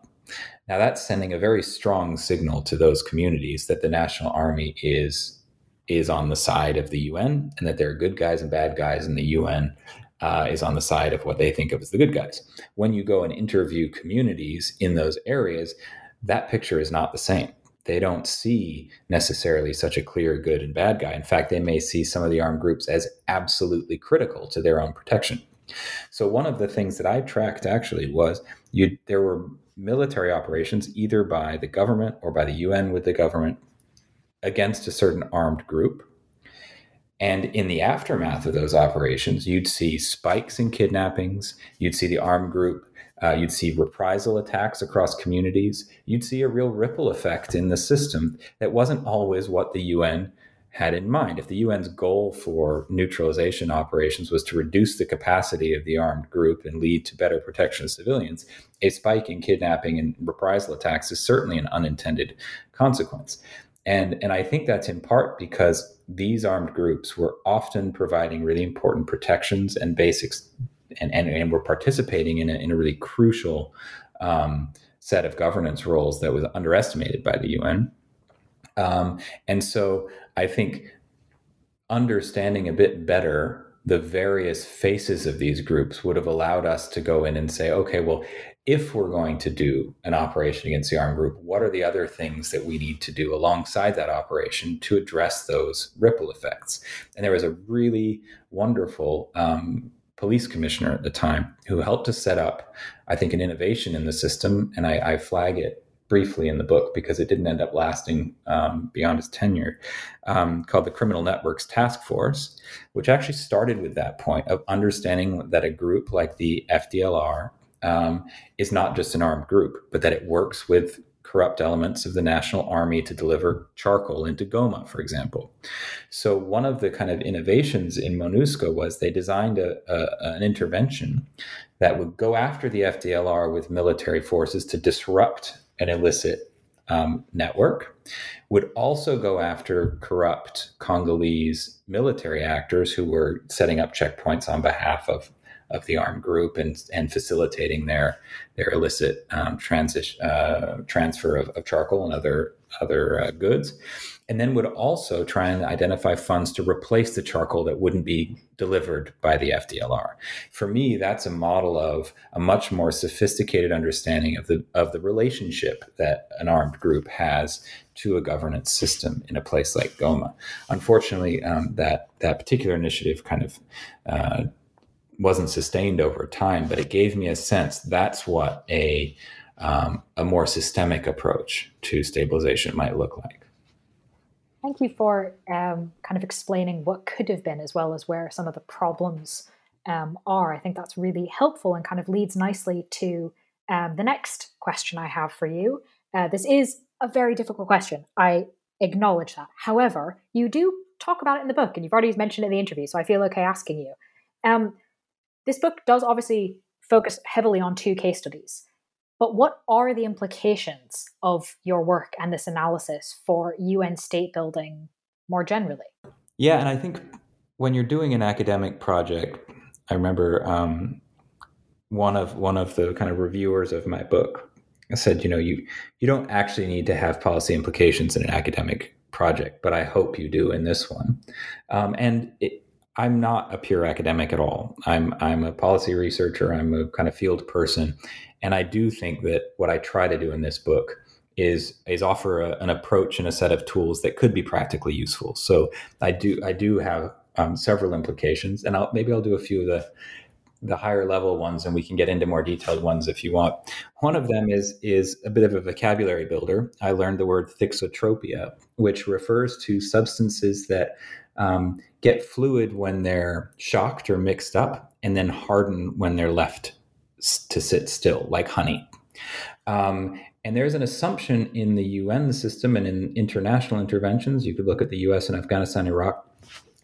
Now, that's sending a very strong signal to those communities that the National Army is is on the side of the UN and that there are good guys and bad guys, and the UN uh, is on the side of what they think of as the good guys. When you go and interview communities in those areas, that picture is not the same they don't see necessarily such a clear good and bad guy. In fact, they may see some of the armed groups as absolutely critical to their own protection. So one of the things that I tracked actually was you there were military operations either by the government or by the UN with the government against a certain armed group. And in the aftermath of those operations, you'd see spikes in kidnappings, you'd see the armed group uh, you'd see reprisal attacks across communities. You'd see a real ripple effect in the system that wasn't always what the UN had in mind. If the UN's goal for neutralization operations was to reduce the capacity of the armed group and lead to better protection of civilians, a spike in kidnapping and reprisal attacks is certainly an unintended consequence. And, and I think that's in part because these armed groups were often providing really important protections and basics and, and, and were participating in a, in a really crucial um, set of governance roles that was underestimated by the UN. Um, and so I think understanding a bit better the various faces of these groups would have allowed us to go in and say, okay, well, if we're going to do an operation against the armed group, what are the other things that we need to do alongside that operation to address those ripple effects? And there was a really wonderful um, police commissioner at the time who helped to set up, I think, an innovation in the system. And I, I flag it briefly in the book because it didn't end up lasting um, beyond his tenure, um, called the Criminal Networks Task Force, which actually started with that point of understanding that a group like the FDLR um, is not just an armed group, but that it works with corrupt elements of the national army to deliver charcoal into Goma, for example. So one of the kind of innovations in MONUSCO was they designed a, a, an intervention that would go after the FDLR with military forces to disrupt an illicit um, network, would also go after corrupt Congolese military actors who were setting up checkpoints on behalf of of the armed group and and facilitating their their illicit um, transit uh, transfer of, of, charcoal and other other uh, goods, and then would also try and identify funds to replace the charcoal that wouldn't be delivered by the FDLR. For me, that's a model of a much more sophisticated understanding of the of the relationship that an armed group has to a governance system in a place like Goma. Unfortunately, um, that that particular initiative kind of uh, wasn't sustained over time, but it gave me a sense that's what a um, a more systemic approach to stabilization might look like. Thank you for um, kind of explaining what could have been as well as where some of the problems um, are. I think that's really helpful and kind of leads nicely to um, the next question I have for you. Uh, this is a very difficult question. I acknowledge that. However, you do talk about it in the book, and you've already mentioned it in the interview, so I feel okay asking you. Um, this book does obviously focus heavily on two case studies, but what are the implications of your work and this analysis for UN state building more generally? Yeah, and I think when you're doing an academic project, I remember um, one of one of the kind of reviewers of my book said, you know, you you don't actually need to have policy implications in an academic project, but I hope you do in this one. Um, and it, I'm not a pure academic at all. I'm I'm a policy researcher. I'm a kind of field person, and I do think that what I try to do in this book is is offer a, an approach and a set of tools that could be practically useful. So I do I do have um, several implications, and I'll, maybe I'll do a few of the the higher level ones, and we can get into more detailed ones if you want. One of them is is a bit of a vocabulary builder. I learned the word thixotropia, which refers to substances that um, get fluid when they're shocked or mixed up, and then harden when they're left to sit still, like honey. Um, and there's an assumption in the UN system and in international interventions, you could look at the US and Afghanistan, Iraq,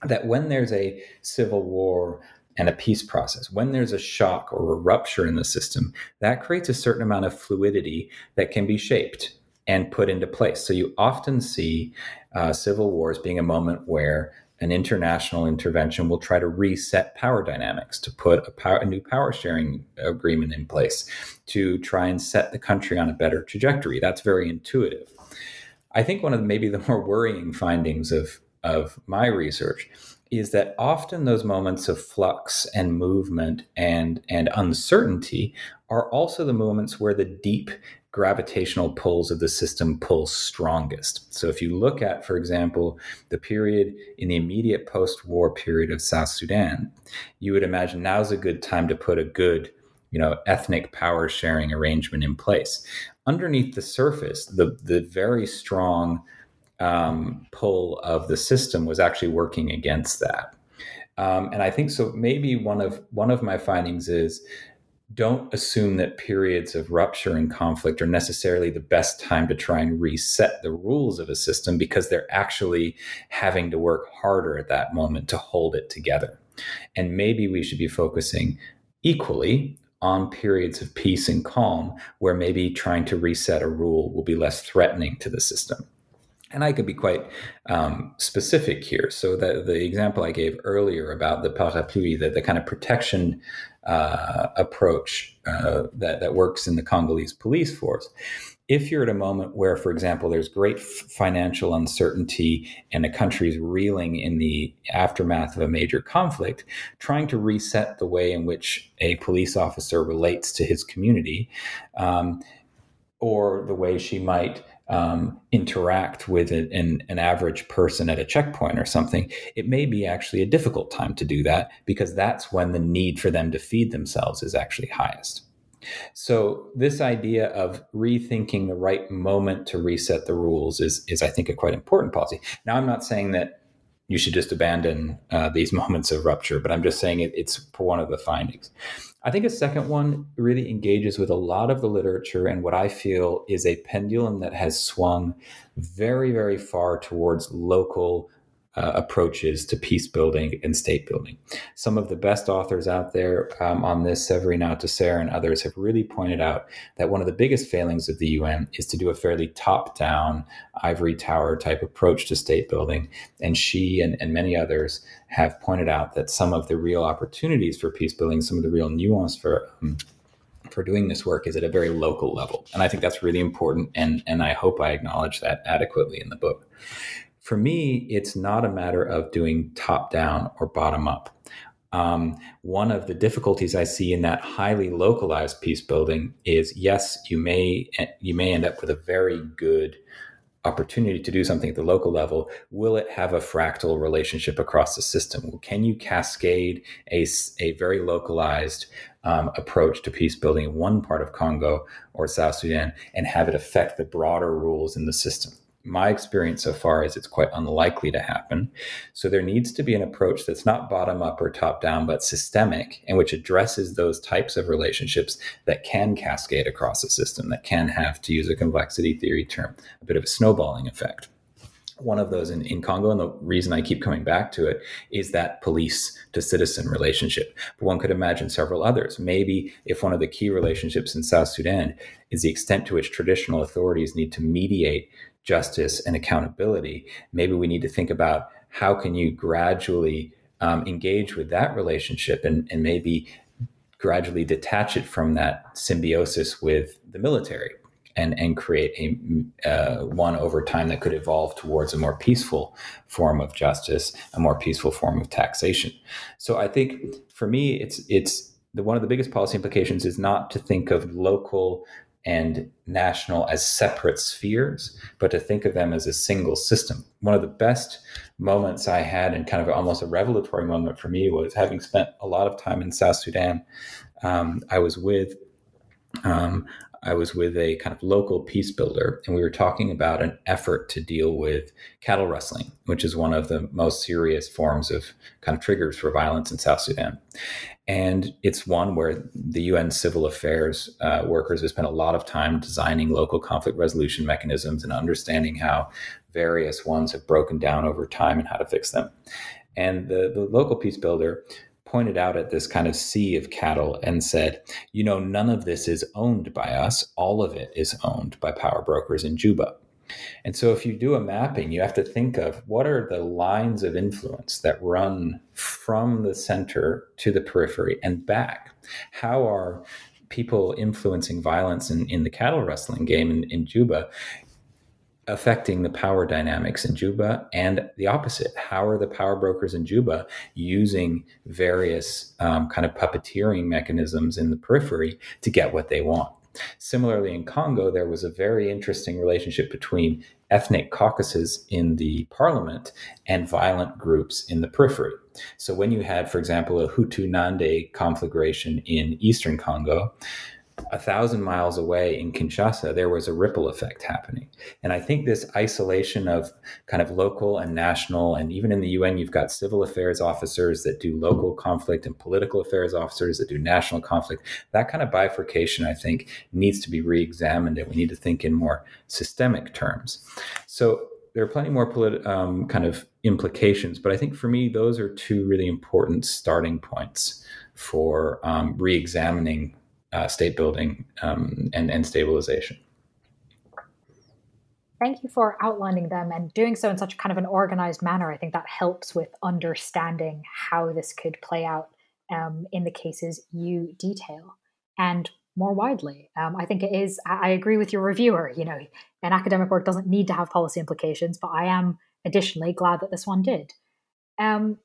that when there's a civil war and a peace process, when there's a shock or a rupture in the system, that creates a certain amount of fluidity that can be shaped and put into place. So you often see uh, civil wars being a moment where an international intervention will try to reset power dynamics, to put a, power, a, new power sharing agreement in place, to try and set the country on a better trajectory. That's very intuitive. I think one of the, maybe the more worrying findings of, of my research is that often those moments of flux and movement and, and uncertainty are also the moments where the deep gravitational pulls of the system pull strongest. So if you look at, for example, the period in the immediate post-war period of South Sudan, you would imagine now's a good time to put a good, you know, ethnic power sharing arrangement in place. Underneath the surface, the the very strong um, pull of the system was actually working against that. Um, and I think so. Maybe one of one of my findings is don't assume that periods of rupture and conflict are necessarily the best time to try and reset the rules of a system because they're actually having to work harder at that moment to hold it together. And maybe we should be focusing equally on periods of peace and calm where maybe trying to reset a rule will be less threatening to the system. And I could be quite um, specific here. So the, the example I gave earlier about the parapluie, the, the kind of protection uh, approach uh, that, that works in the Congolese police force. If you're at a moment where, for example, there's great financial uncertainty and a country's reeling in the aftermath of a major conflict, trying to reset the way in which a police officer relates to his community um, or the way she might um, interact with an, an average person at a checkpoint or something, it may be actually a difficult time to do that because that's when the need for them to feed themselves is actually highest. So this idea of rethinking the right moment to reset the rules is, is I think, a quite important policy. Now, I'm not saying that you should just abandon uh, these moments of rupture, but I'm just saying it, it's one of the findings. I think a second one really engages with a lot of the literature and what I feel is a pendulum that has swung very, very far towards local uh, approaches to peace building and state building. Some of the best authors out there um, on this, Séverine Autesserre and others, have really pointed out that one of the biggest failings of the UN is to do a fairly top down, ivory tower type approach to state building. And she and, and many others have pointed out that some of the real opportunities for peace building, some of the real nuance for um, for doing this work is at a very local level. And I think that's really important. And, and I hope I acknowledge that adequately in the book. For me, it's not a matter of doing top down or bottom up. Um, one of the difficulties I see in that highly localized peace building is yes, you may you may end up with a very good opportunity to do something at the local level. Will it have a fractal relationship across the system? Can you cascade a, a very localized um, approach to peace building in one part of Congo or South Sudan and have it affect the broader rules in the system? My experience so far is it's quite unlikely to happen. So there needs to be an approach that's not bottom up or top down, but systemic, and which addresses those types of relationships that can cascade across a system, that can have, to use a complexity theory term, a bit of a snowballing effect. One of those in, in Congo, and the reason I keep coming back to it is that police to citizen relationship. But one could imagine several others. Maybe if one of the key relationships in South Sudan is the extent to which traditional authorities need to mediate justice and accountability, maybe we need to think about how can you gradually um, engage with that relationship and, and maybe gradually detach it from that symbiosis with the military and, and create a uh, one over time that could evolve towards a more peaceful form of justice, a more peaceful form of taxation. So I think for me, it's it's the one of the biggest policy implications is not to think of local and national as separate spheres, but to think of them as a single system. One of the best moments I had, and kind of almost a revelatory moment for me, was having spent a lot of time in South Sudan. Um, I was with um, I was with a kind of local peace builder, and we were talking about an effort to deal with cattle rustling, which is one of the most serious forms of kind of triggers for violence in South Sudan. And it's one where the UN civil affairs uh, workers have spent a lot of time designing local conflict resolution mechanisms and understanding how various ones have broken down over time and how to fix them. And the, the local peace builder pointed out at this kind of sea of cattle and said, you know, none of this is owned by us. All of it is owned by power brokers in Juba. And so, if you do a mapping, you have to think of what are the lines of influence that run from the center to the periphery and back. How are people influencing violence in, in the cattle rustling game in, in Juba affecting the power dynamics in Juba and the opposite. How are the power brokers in Juba using various um, kind of puppeteering mechanisms in the periphery to get what they want? Similarly, in Congo, there was a very interesting relationship between ethnic caucuses in the parliament and violent groups in the periphery. So, when you had, for example, a Hutu Nande conflagration in eastern Congo, a thousand miles away in Kinshasa, there was a ripple effect happening. And I think this isolation of kind of local and national, and even in the UN, you've got civil affairs officers that do local conflict and political affairs officers that do national conflict. That kind of bifurcation, I think, needs to be re examined, and we need to think in more systemic terms. So there are plenty more politi- um, kind of implications, but I think for me, those are two really important starting points for um, re examining uh, state building um, and, and stabilization. Thank you for outlining them and doing so in such kind of an organized manner. I think that helps with understanding how this could play out um, in the cases you detail and more widely. Um, I think it is, I agree with your reviewer. You know, an academic work doesn't need to have policy implications, but I am additionally glad that this one did. Um,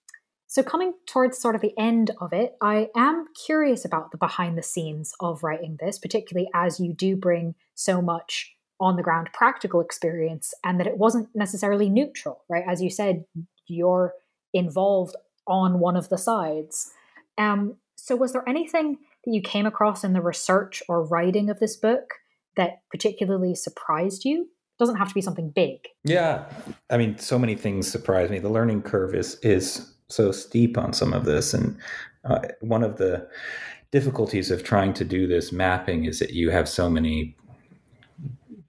so, coming towards sort of the end of it, I am curious about the behind the scenes of writing this, particularly as you do bring so much on the ground practical experience and that it wasn't necessarily neutral, right? As you said, you're involved on one of the sides. Um, so, was there anything that you came across in the research or writing of this book that particularly surprised you? It doesn't have to be something big. Yeah, I mean, so many things surprise me. The learning curve is is so steep on some of this. And uh, one of the difficulties of trying to do this mapping is that you have so many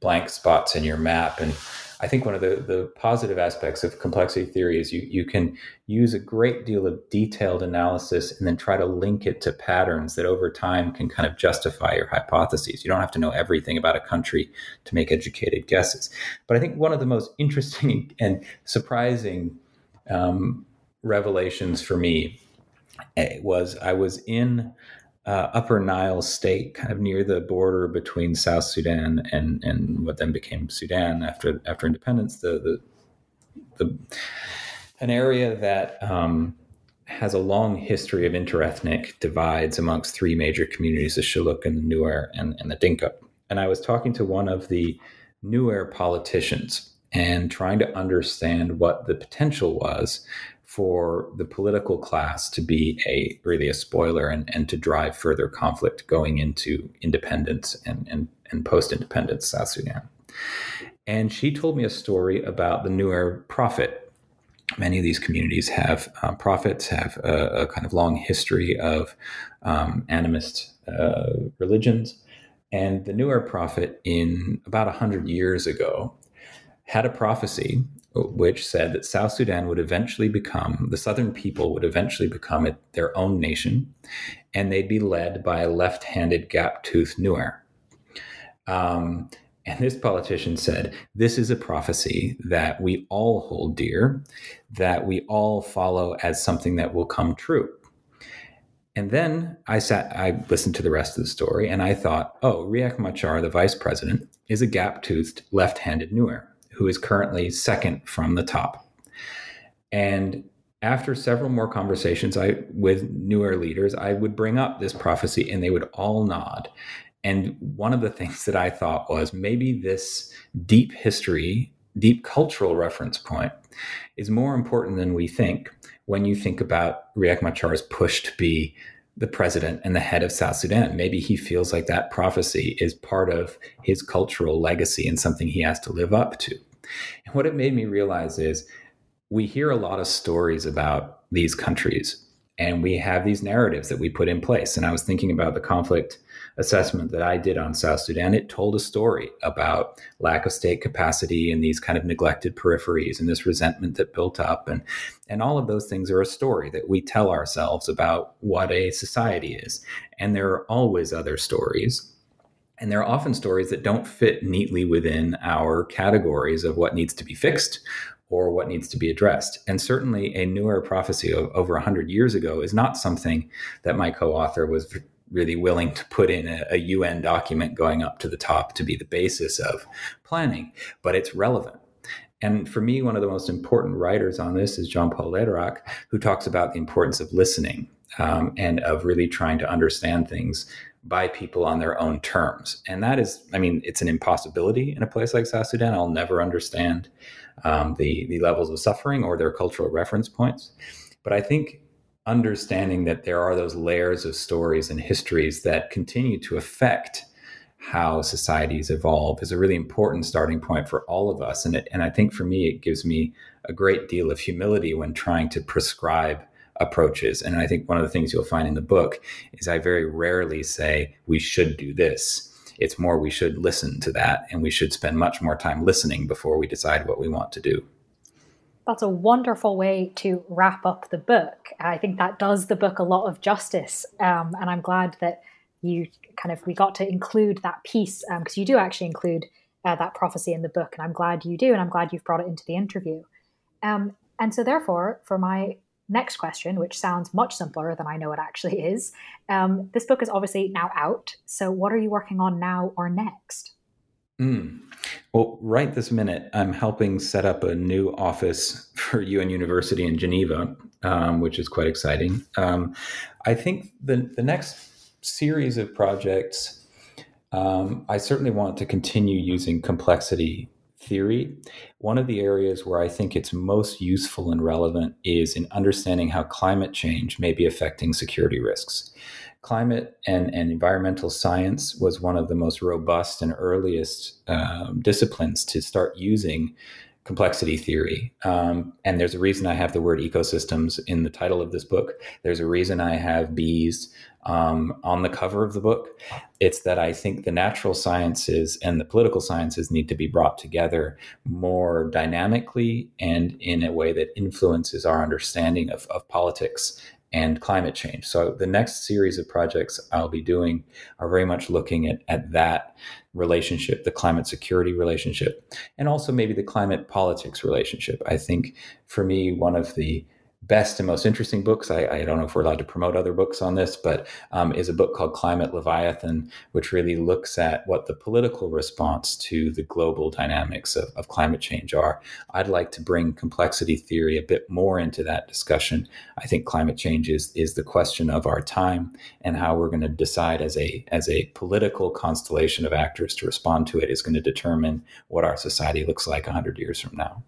blank spots in your map. And I think one of the, the positive aspects of complexity theory is you, you can use a great deal of detailed analysis and then try to link it to patterns that over time can kind of justify your hypotheses. You don't have to know everything about a country to make educated guesses. But I think one of the most interesting and surprising um, revelations for me eh, was I was in uh, Upper Nile State, kind of near the border between South Sudan and and what then became Sudan after after independence. The the, the an area that um, has a long history of interethnic divides amongst three major communities: the Shilluk and the Nuer and, and the Dinka. And I was talking to one of the Nuer politicians and trying to understand what the potential was for the political class to be a really a spoiler and, and to drive further conflict going into independence and, and, and post-independence South Sudan. And she told me a story about the Nuer prophet. Many of these communities have uh, prophets, have a, a, kind of long history of um, animist uh, religions. And the Nuer prophet, in about 100 years ago, had a prophecy which said that South Sudan would eventually become, the Southern people would eventually become it, their own nation, and they'd be led by a left handed gap toothed Nuer. Um, and this politician said, This is a prophecy that we all hold dear, that we all follow as something that will come true. And then I sat, I listened to the rest of the story, and I thought, oh, Riek Machar, the vice president, is a gap toothed left handed Nuer who is currently second from the top. And after several more conversations I with Nuer leaders, I would bring up this prophecy and they would all nod. And one of the things that I thought was maybe this deep history, deep cultural reference point is more important than we think when you think about Riek Machar's push to be the president and the head of South Sudan. Maybe he feels like that prophecy is part of his cultural legacy and something he has to live up to. And what it made me realize is we hear a lot of stories about these countries and we have these narratives that we put in place. And I was thinking about the conflict assessment that I did on South Sudan. It told a story about lack of state capacity and these kind of neglected peripheries and this resentment that built up. And, and all of those things are a story that we tell ourselves about what a society is. And there are always other stories and there are often stories that don't fit neatly within our categories of what needs to be fixed or what needs to be addressed. And certainly a Nuer prophecy of over 100 years ago is not something that my co author was really willing to put in a, a, UN document going up to the top to be the basis of planning, but it's relevant. And for me, one of the most important writers on this is Jean Paul Lederach, who talks about the importance of listening um, and of really trying to understand things by people on their own terms. And that is, I mean, it's an impossibility in a place like South Sudan. I'll never understand um, the, the levels of suffering or their cultural reference points. But I think understanding that there are those layers of stories and histories that continue to affect how societies evolve is a really important starting point for all of us. And, it, and I think for me, it gives me a great deal of humility when trying to prescribe approaches. And I think one of the things you'll find in the book is I very rarely say we should do this. It's more we should listen to that and we should spend much more time listening before we decide what we want to do. That's a wonderful way to wrap up the book. I think that does the book a lot of justice. Um, and I'm glad that you kind of, we got to include that piece because um, you do actually include uh, that prophecy in the book. And I'm glad you do. And I'm glad you've brought it into the interview. Um, and so, therefore, for my next question, which sounds much simpler than I know it actually is. Um, this book is obviously now out. So, what are you working on now or next? Mm. Well, right this minute, I'm helping set up a new office for UN University in Geneva, um, which is quite exciting. Um, I think the, the next series of projects, um, I certainly want to continue using complexity theory. One of the areas where I think it's most useful and relevant is in understanding how climate change may be affecting security risks. Climate and, and environmental science was one of the most robust and earliest um, disciplines to start using complexity theory. Um, and there's a reason I have the word ecosystems in the title of this book. There's a reason I have bees um, on the cover of the book. It's that I think the natural sciences and the political sciences need to be brought together more dynamically and in a way that influences our understanding of, of politics and climate change. So the next series of projects I'll be doing are very much looking at, at that relationship, the climate security relationship, and also maybe the climate politics relationship. I think for me, one of the best and most interesting books. I, I, don't know if we're allowed to promote other books on this, but um, is a book called Climate Leviathan, which really looks at what the political response to the global dynamics of, of climate change are. I'd like to bring complexity theory a bit more into that discussion. I think climate change is, is the question of our time and how we're going to decide as a as a political constellation of actors to respond to it is going to determine what our society looks like 100 years from now.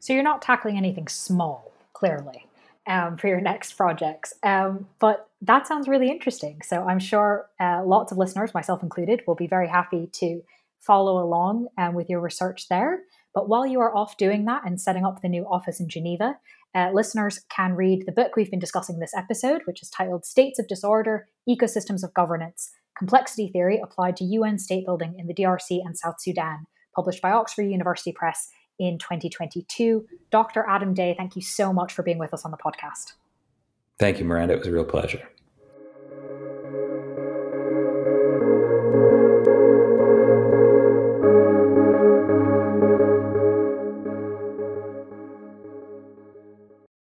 So you're not tackling anything small, clearly um, for your next projects. Um, but that sounds really interesting. So I'm sure uh, lots of listeners, myself included, will be very happy to follow along um, with your research there. But while you are off doing that and setting up the new office in Geneva, uh, listeners can read the book we've been discussing this episode, which is titled States of Disorder, Ecosystems of Governance Complexity Theory Applied to UN State Building in the DRC and South Sudan, published by Oxford University Press in 2022. Dr. Adam Day, thank you so much for being with us on the podcast. Thank you, Miranda. It was a real pleasure.